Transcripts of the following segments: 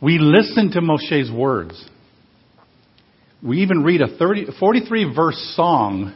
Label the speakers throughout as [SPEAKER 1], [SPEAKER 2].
[SPEAKER 1] We listen to Moshe's words. We even read a 30, 43 verse song,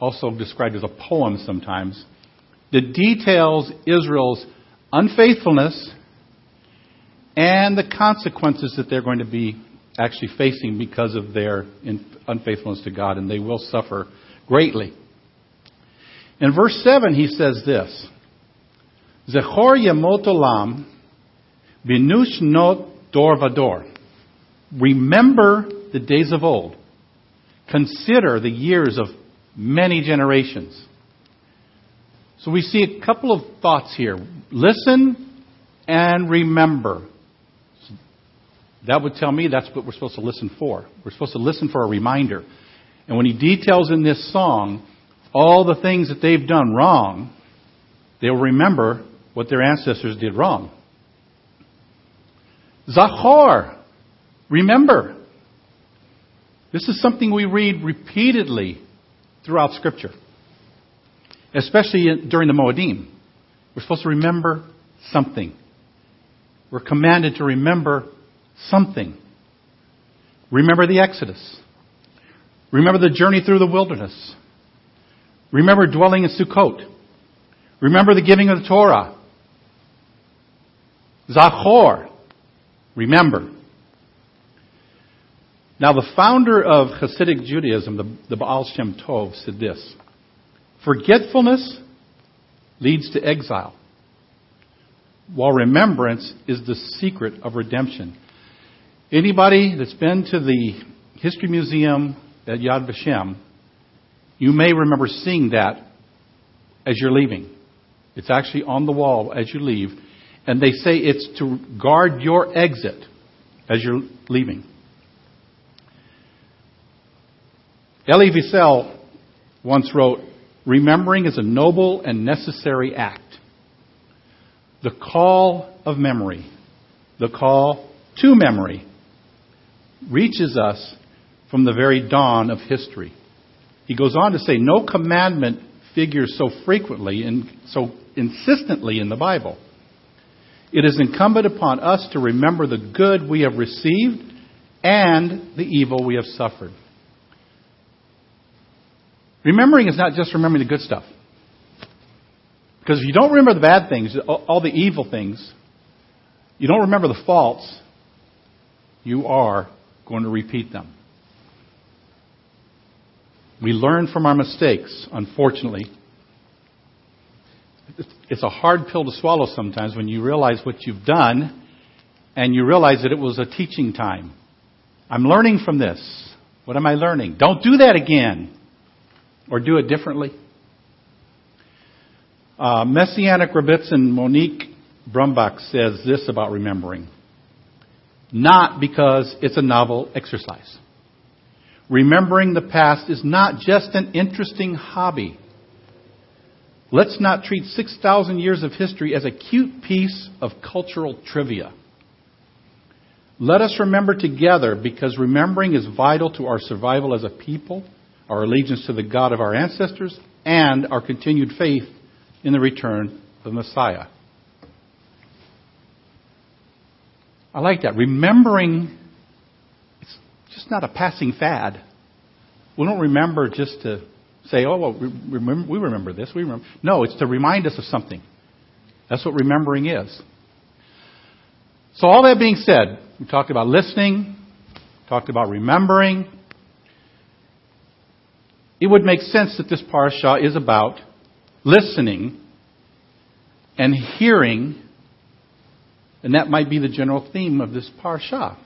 [SPEAKER 1] also described as a poem sometimes, that details Israel's unfaithfulness and the consequences that they're going to be actually facing because of their unfaithfulness to God, and they will suffer greatly. In verse 7, he says this Zechor Yemot Olam Binu Shnot Dor Vador. Remember the days of old. Consider the years of many generations. So we see a couple of thoughts here. Listen and remember. That would tell me that's what we're supposed to listen for. We're supposed to listen for a reminder. And when he details in this song all the things that they've done wrong, they'll remember what their ancestors did wrong. Zachor, remember. This is something we read repeatedly throughout Scripture, especially during the Moedim. We're supposed to remember something. We're commanded to remember something. Remember the Exodus. Remember the journey through the wilderness. Remember dwelling in Sukkot. Remember the giving of the Torah. Zachor. Remember. Now, the founder of Hasidic Judaism, the, the Baal Shem Tov, said this Forgetfulness leads to exile, while remembrance is the secret of redemption. Anybody that's been to the History Museum at Yad Vashem, you may remember seeing that as you're leaving. It's actually on the wall as you leave. And they say it's to guard your exit as you're leaving. Elie Wiesel once wrote, Remembering is a noble and necessary act. The call of memory, the call to memory, reaches us from the very dawn of history. He goes on to say, No commandment figures so frequently and so insistently in the Bible. It is incumbent upon us to remember the good we have received and the evil we have suffered. Remembering is not just remembering the good stuff. Because if you don't remember the bad things, all the evil things, you don't remember the faults, you are going to repeat them. We learn from our mistakes, unfortunately. It's a hard pill to swallow sometimes when you realize what you've done and you realize that it was a teaching time. I'm learning from this. What am I learning? Don't do that again. Or do it differently. Uh, Messianic Rebbitzin Monique Brumbach says this about remembering. Not because it's a novel exercise. Remembering the past is not just an interesting hobby. Let's not treat 6,000 years of history as a cute piece of cultural trivia. Let us remember together because remembering is vital to our survival as a people, our allegiance to the God of our ancestors, and our continued faith in the return of the Messiah. I like that. Remembering it's just not a passing fad. We don't remember just to say, oh, well, we remember, this. We remember. No, it's to remind us of something. That's what remembering is. So, all that being said, we talked about listening, talked about remembering. It would make sense that this parasha is about listening and hearing, and that might be the general theme of this parsha.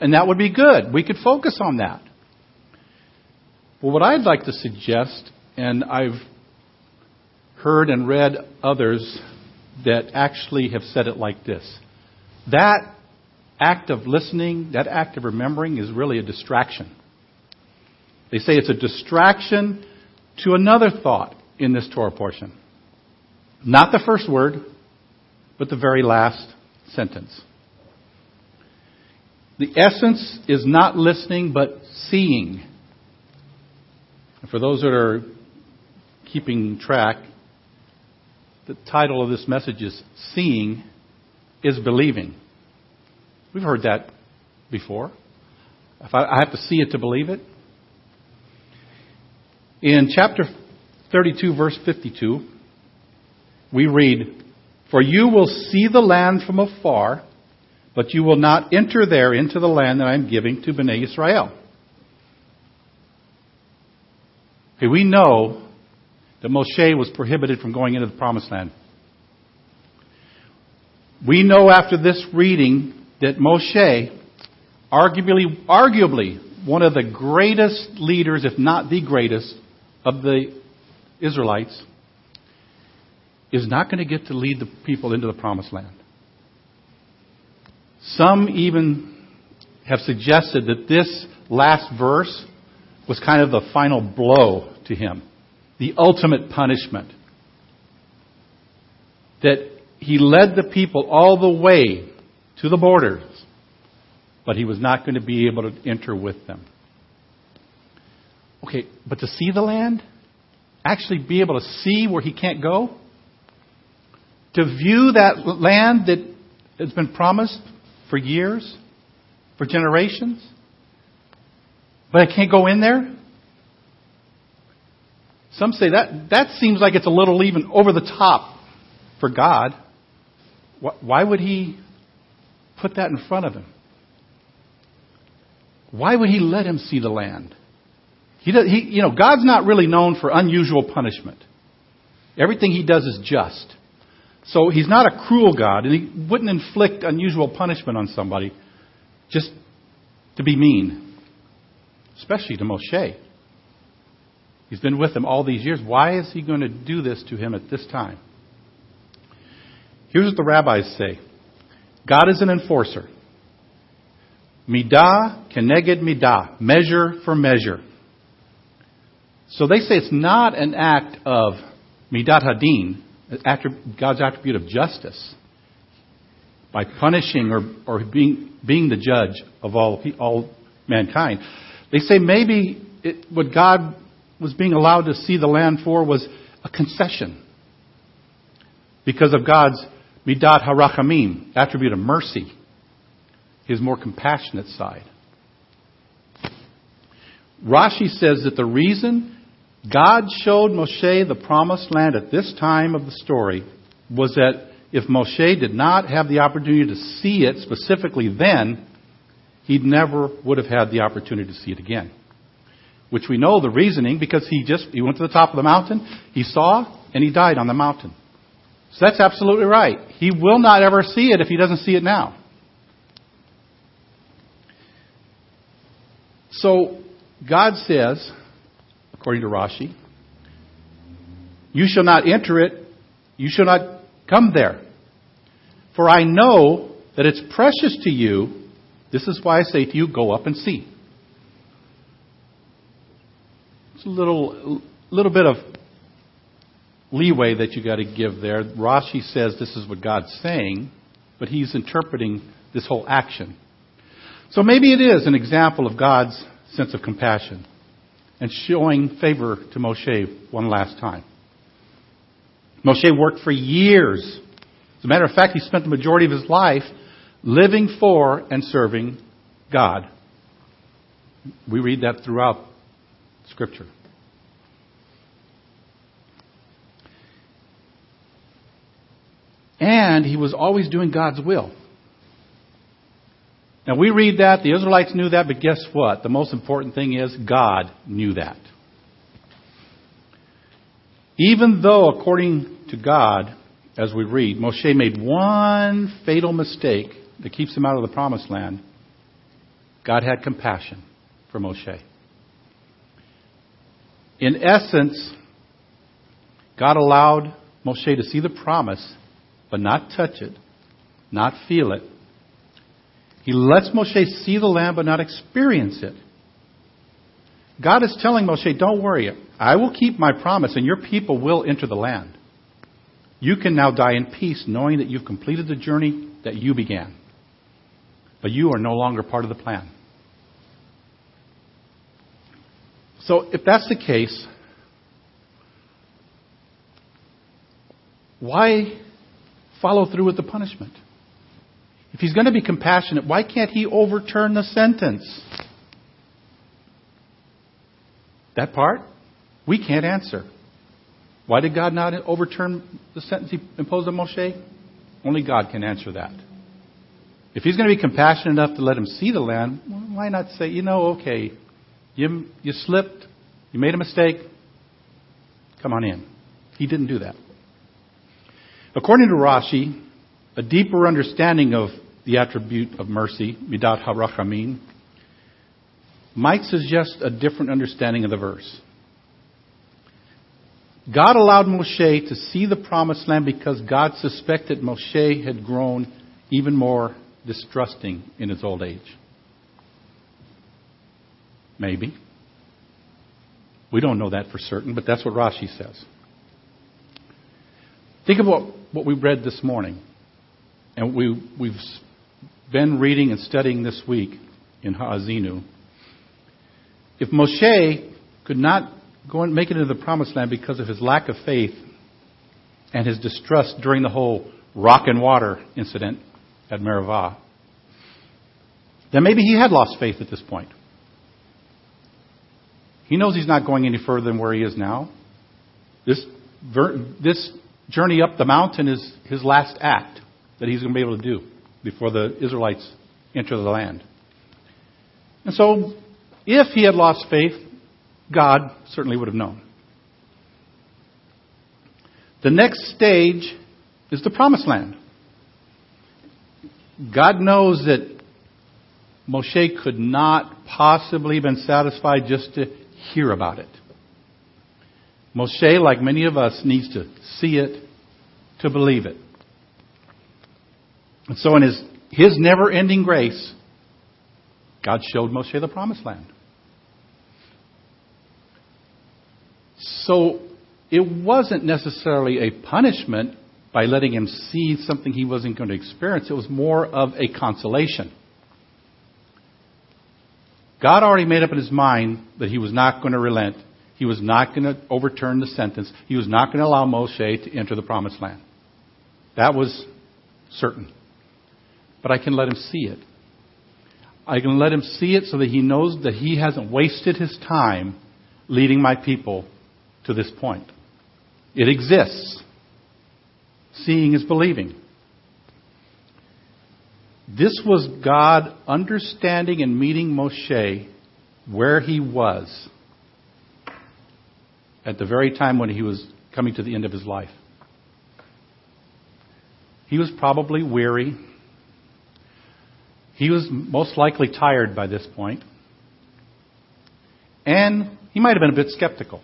[SPEAKER 1] And that would be good. We could focus on that. Well, what I'd like to suggest, and I've heard and read others that actually have said it like this that act of listening, that act of remembering is really a distraction. They say it's a distraction to another thought in this Torah portion. Not the first word, but the very last sentence. The essence is not listening, but seeing. For those that are keeping track, the title of this message is Seeing is Believing. We've heard that before. If I, I have to see it to believe it. In chapter 32, verse 52, we read, For you will see the land from afar, but you will not enter there into the land that I am giving to Bnei Israel. Okay, we know that Moshe was prohibited from going into the promised land. We know after this reading that Moshe, arguably, arguably one of the greatest leaders, if not the greatest, of the Israelites, is not going to get to lead the people into the promised land. Some even have suggested that this last verse was kind of the final blow to him, the ultimate punishment. That he led the people all the way to the borders, but he was not going to be able to enter with them. Okay, but to see the land, actually be able to see where he can't go, to view that land that has been promised for years, for generations, but I can't go in there? Some say that that seems like it's a little even over the top for God. Why would He put that in front of him? Why would He let him see the land? He, does, he, you know, God's not really known for unusual punishment. Everything He does is just. So He's not a cruel God, and He wouldn't inflict unusual punishment on somebody just to be mean, especially to Moshe. He's been with him all these years. Why is he going to do this to him at this time? Here's what the rabbis say God is an enforcer. Midah keneged midah, measure for measure. So they say it's not an act of midat hadin, God's attribute of justice, by punishing or, or being, being the judge of all, all mankind. They say maybe it, what God was being allowed to see the land for was a concession because of God's midat harachamim, attribute of mercy, his more compassionate side. Rashi says that the reason God showed Moshe the promised land at this time of the story was that if Moshe did not have the opportunity to see it specifically then, he never would have had the opportunity to see it again which we know the reasoning because he just he went to the top of the mountain, he saw, and he died on the mountain. So that's absolutely right. He will not ever see it if he doesn't see it now. So God says, according to Rashi, you shall not enter it, you shall not come there. For I know that it's precious to you. This is why I say to you, go up and see. It's a little, little bit of leeway that you got to give there. Rashi says this is what God's saying, but he's interpreting this whole action. So maybe it is an example of God's sense of compassion and showing favor to Moshe one last time. Moshe worked for years. As a matter of fact, he spent the majority of his life living for and serving God. We read that throughout Scripture. And he was always doing God's will. Now we read that, the Israelites knew that, but guess what? The most important thing is God knew that. Even though, according to God, as we read, Moshe made one fatal mistake that keeps him out of the promised land, God had compassion for Moshe. In essence, God allowed Moshe to see the promise, but not touch it, not feel it. He lets Moshe see the land, but not experience it. God is telling Moshe, don't worry, I will keep my promise, and your people will enter the land. You can now die in peace, knowing that you've completed the journey that you began. But you are no longer part of the plan. So, if that's the case, why follow through with the punishment? If he's going to be compassionate, why can't he overturn the sentence? That part, we can't answer. Why did God not overturn the sentence he imposed on Moshe? Only God can answer that. If he's going to be compassionate enough to let him see the land, why not say, you know, okay, you, you slipped, you made a mistake, come on in. He didn't do that. According to Rashi, a deeper understanding of the attribute of mercy, midat harachamim, might suggest a different understanding of the verse. God allowed Moshe to see the promised land because God suspected Moshe had grown even more distrusting in his old age. Maybe. We don't know that for certain, but that's what Rashi says. Think of what, what we read this morning, and we, we've been reading and studying this week in Ha'azinu. If Moshe could not go and make it into the promised land because of his lack of faith and his distrust during the whole rock and water incident at Merivah, then maybe he had lost faith at this point. He knows he's not going any further than where he is now. This, this journey up the mountain is his last act that he's going to be able to do before the Israelites enter the land. And so, if he had lost faith, God certainly would have known. The next stage is the promised land. God knows that Moshe could not possibly have been satisfied just to hear about it. Moshe, like many of us, needs to see it to believe it. And so in his, his never ending grace, God showed Moshe the promised land. So it wasn't necessarily a punishment by letting him see something he wasn't going to experience. It was more of a consolation. God already made up in his mind that he was not going to relent. He was not going to overturn the sentence. He was not going to allow Moshe to enter the promised land. That was certain. But I can let him see it. I can let him see it so that he knows that he hasn't wasted his time leading my people to this point. It exists. Seeing is believing. This was God understanding and meeting Moshe where he was at the very time when he was coming to the end of his life. He was probably weary. He was most likely tired by this point. And he might have been a bit skeptical.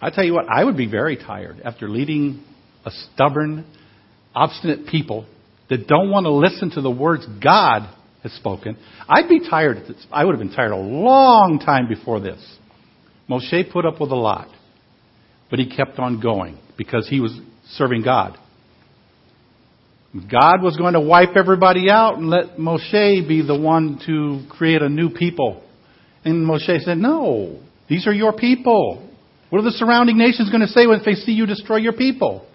[SPEAKER 1] I tell you what, I would be very tired after leading a stubborn, obstinate people that don't want to listen to the words God has spoken. I'd be tired. I would have been tired a long time before this. Moshe put up with a lot, but he kept on going because he was serving God. God was going to wipe everybody out and let Moshe be the one to create a new people. And Moshe said, No, these are your people. What are the surrounding nations going to say when they see you destroy your people?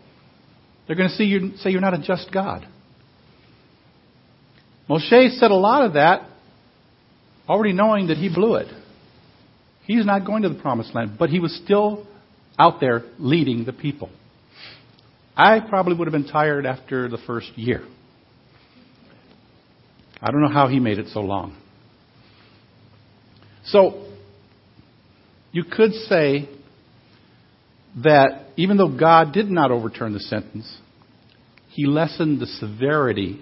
[SPEAKER 1] They're going to see you, say you're not a just God. Moshe said a lot of that already knowing that he blew it. He's not going to the promised land, but he was still out there leading the people. I probably would have been tired after the first year. I don't know how he made it so long. So, you could say that even though God did not overturn the sentence, he lessened the severity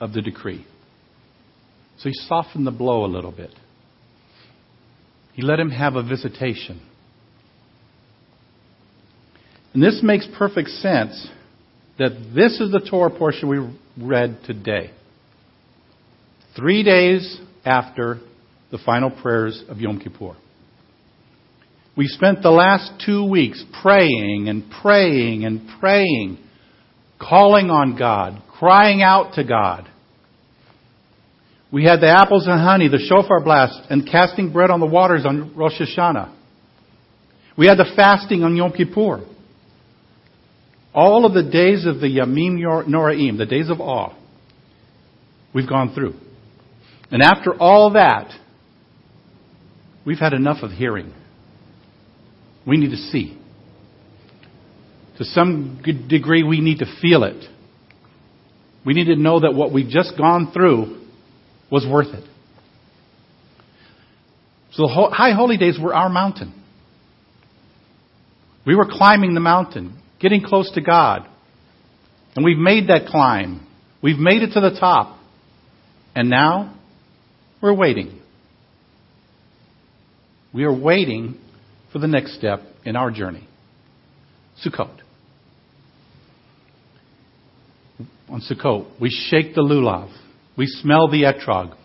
[SPEAKER 1] of the decree. So he softened the blow a little bit. He let him have a visitation. And this makes perfect sense that this is the Torah portion we read today. Three days after the final prayers of Yom Kippur. We spent the last two weeks praying and praying and praying, calling on God, crying out to God. We had the apples and honey, the shofar blast, and casting bread on the waters on Rosh Hashanah. We had the fasting on Yom Kippur. All of the days of the Yamim Noraim, the days of awe. we've gone through. And after all that, we've had enough of hearing. We need to see. To some degree, we need to feel it. We need to know that what we've just gone through was worth it. So the high holy days were our mountain. We were climbing the mountain, getting close to God. And we've made that climb. We've made it to the top. And now we're waiting. We are waiting for the next step in our journey Sukkot. On Sukkot, we shake the lulav. We smell the etrog.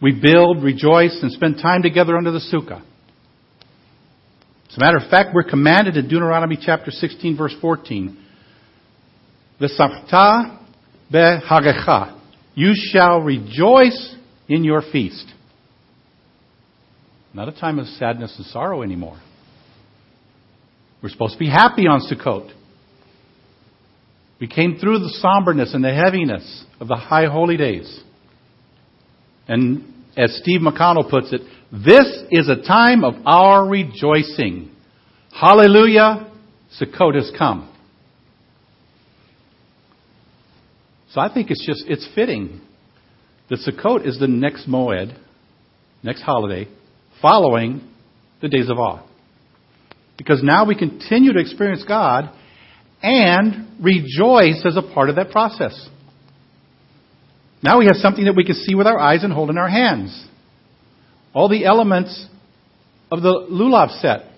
[SPEAKER 1] We build, rejoice, and spend time together under the sukkah. As a matter of fact, we're commanded in Deuteronomy chapter 16, verse 14. V'samta behagecha. You shall rejoice in your feast. Not a time of sadness and sorrow anymore. We're supposed to be happy on Sukkot. We came through the somberness and the heaviness of the high holy days. And as Steve McConnell puts it, this is a time of our rejoicing. Hallelujah, Sukkot has come. So I think it's just, it's fitting that Sukkot is the next Moed, next holiday, following the days of awe. Because now we continue to experience God and rejoice as a part of that process. Now we have something that we can see with our eyes and hold in our hands. All the elements of the lulav set,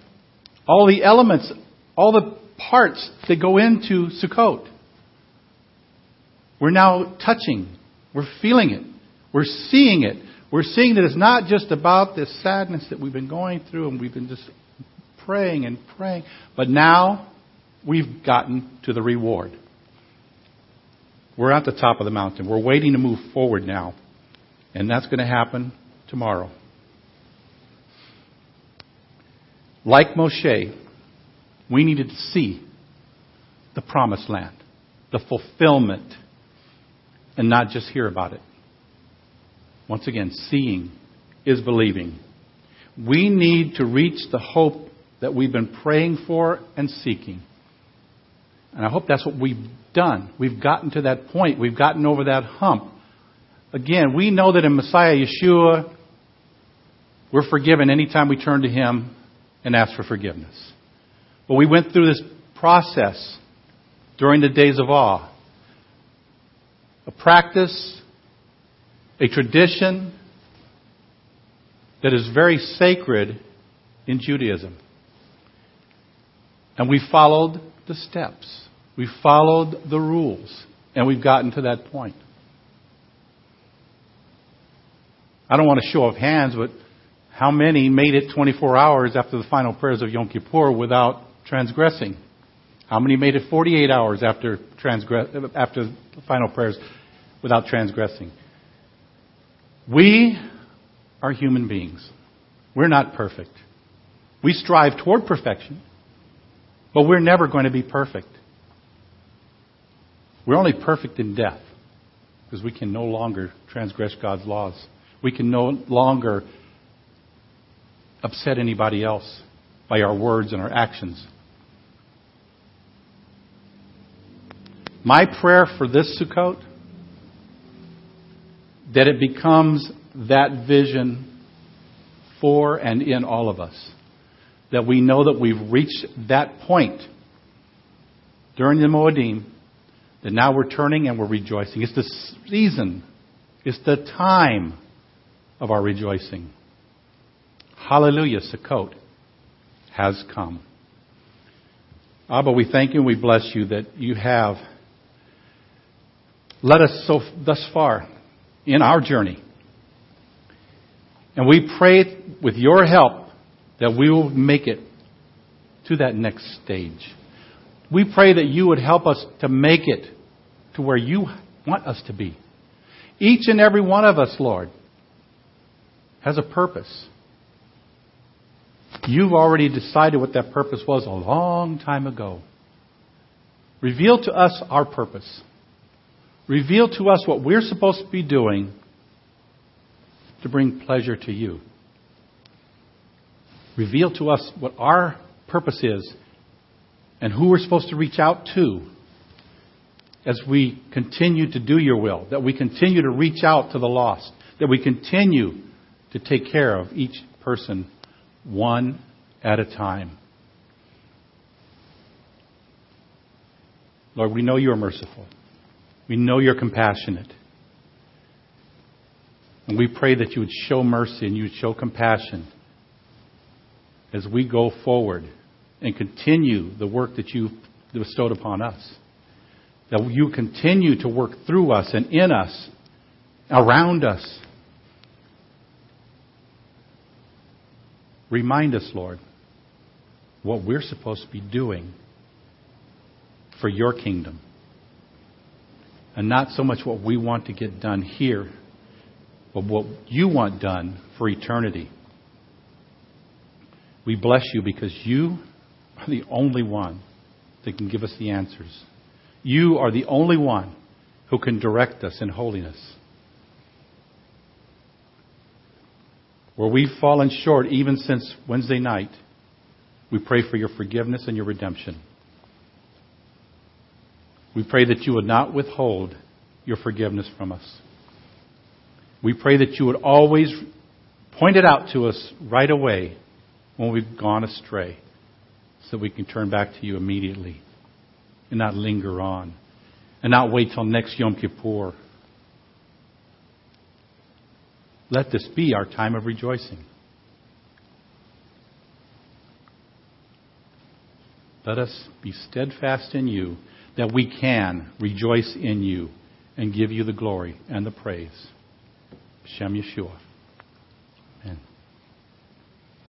[SPEAKER 1] all the elements, all the parts that go into Sukkot. We're now touching, we're feeling it, we're seeing it. We're seeing that it's not just about this sadness that we've been going through and we've been just praying and praying, but now we've gotten to the reward. We're at the top of the mountain. We're waiting to move forward now. And that's going to happen tomorrow. Like Moshe, we needed to see the promised land, the fulfillment, and not just hear about it. Once again, seeing is believing. We need to reach the hope that we've been praying for and seeking. And I hope that's what we've done. We've gotten to that point. We've gotten over that hump. Again, we know that in Messiah Yeshua, we're forgiven anytime we turn to Him and ask for forgiveness. But we went through this process during the days of awe. A practice, a tradition that is very sacred in Judaism. And we followed the steps. We followed the rules. And we've gotten to that point. I don't want to show of hands, but how many made it 24 hours after the final prayers of Yom Kippur without transgressing? How many made it 48 hours after, transgress, after the final prayers without transgressing? We are human beings. We're not perfect. We strive toward perfection, but we're never going to be perfect. We're only perfect in death because we can no longer transgress God's laws. We can no longer upset anybody else by our words and our actions. My prayer for this Sukkot that it becomes that vision for and in all of us. That we know that we've reached that point during the Moedim, that now we're turning and we're rejoicing. It's the season, it's the time of our rejoicing. Hallelujah, Sukkot has come. Abba, we thank you and we bless you that you have led us so thus far in our journey. And we pray with your help that we will make it to that next stage. We pray that you would help us to make it to where you want us to be. Each and every one of us, Lord, has a purpose. You've already decided what that purpose was a long time ago. Reveal to us our purpose. Reveal to us what we're supposed to be doing to bring pleasure to you. Reveal to us what our purpose is and who we're supposed to reach out to as we continue to do your will, that we continue to reach out to the lost, that we continue to take care of each person one at a time. Lord, we know you are merciful. We know you're compassionate. And we pray that you would show mercy and you would show compassion as we go forward and continue the work that you've bestowed upon us. That you continue to work through us and in us, around us. Remind us, Lord, what we're supposed to be doing for your kingdom. And not so much what we want to get done here, but what you want done for eternity. We bless you because you are the only one that can give us the answers. You are the only one who can direct us in holiness. Where we've fallen short even since Wednesday night, we pray for your forgiveness and your redemption. We pray that you would not withhold your forgiveness from us. We pray that you would always point it out to us right away when we've gone astray so we can turn back to you immediately and not linger on and not wait till next Yom Kippur. Let this be our time of rejoicing. Let us be steadfast in you that we can rejoice in you and give you the glory and the praise. Shem Yeshua.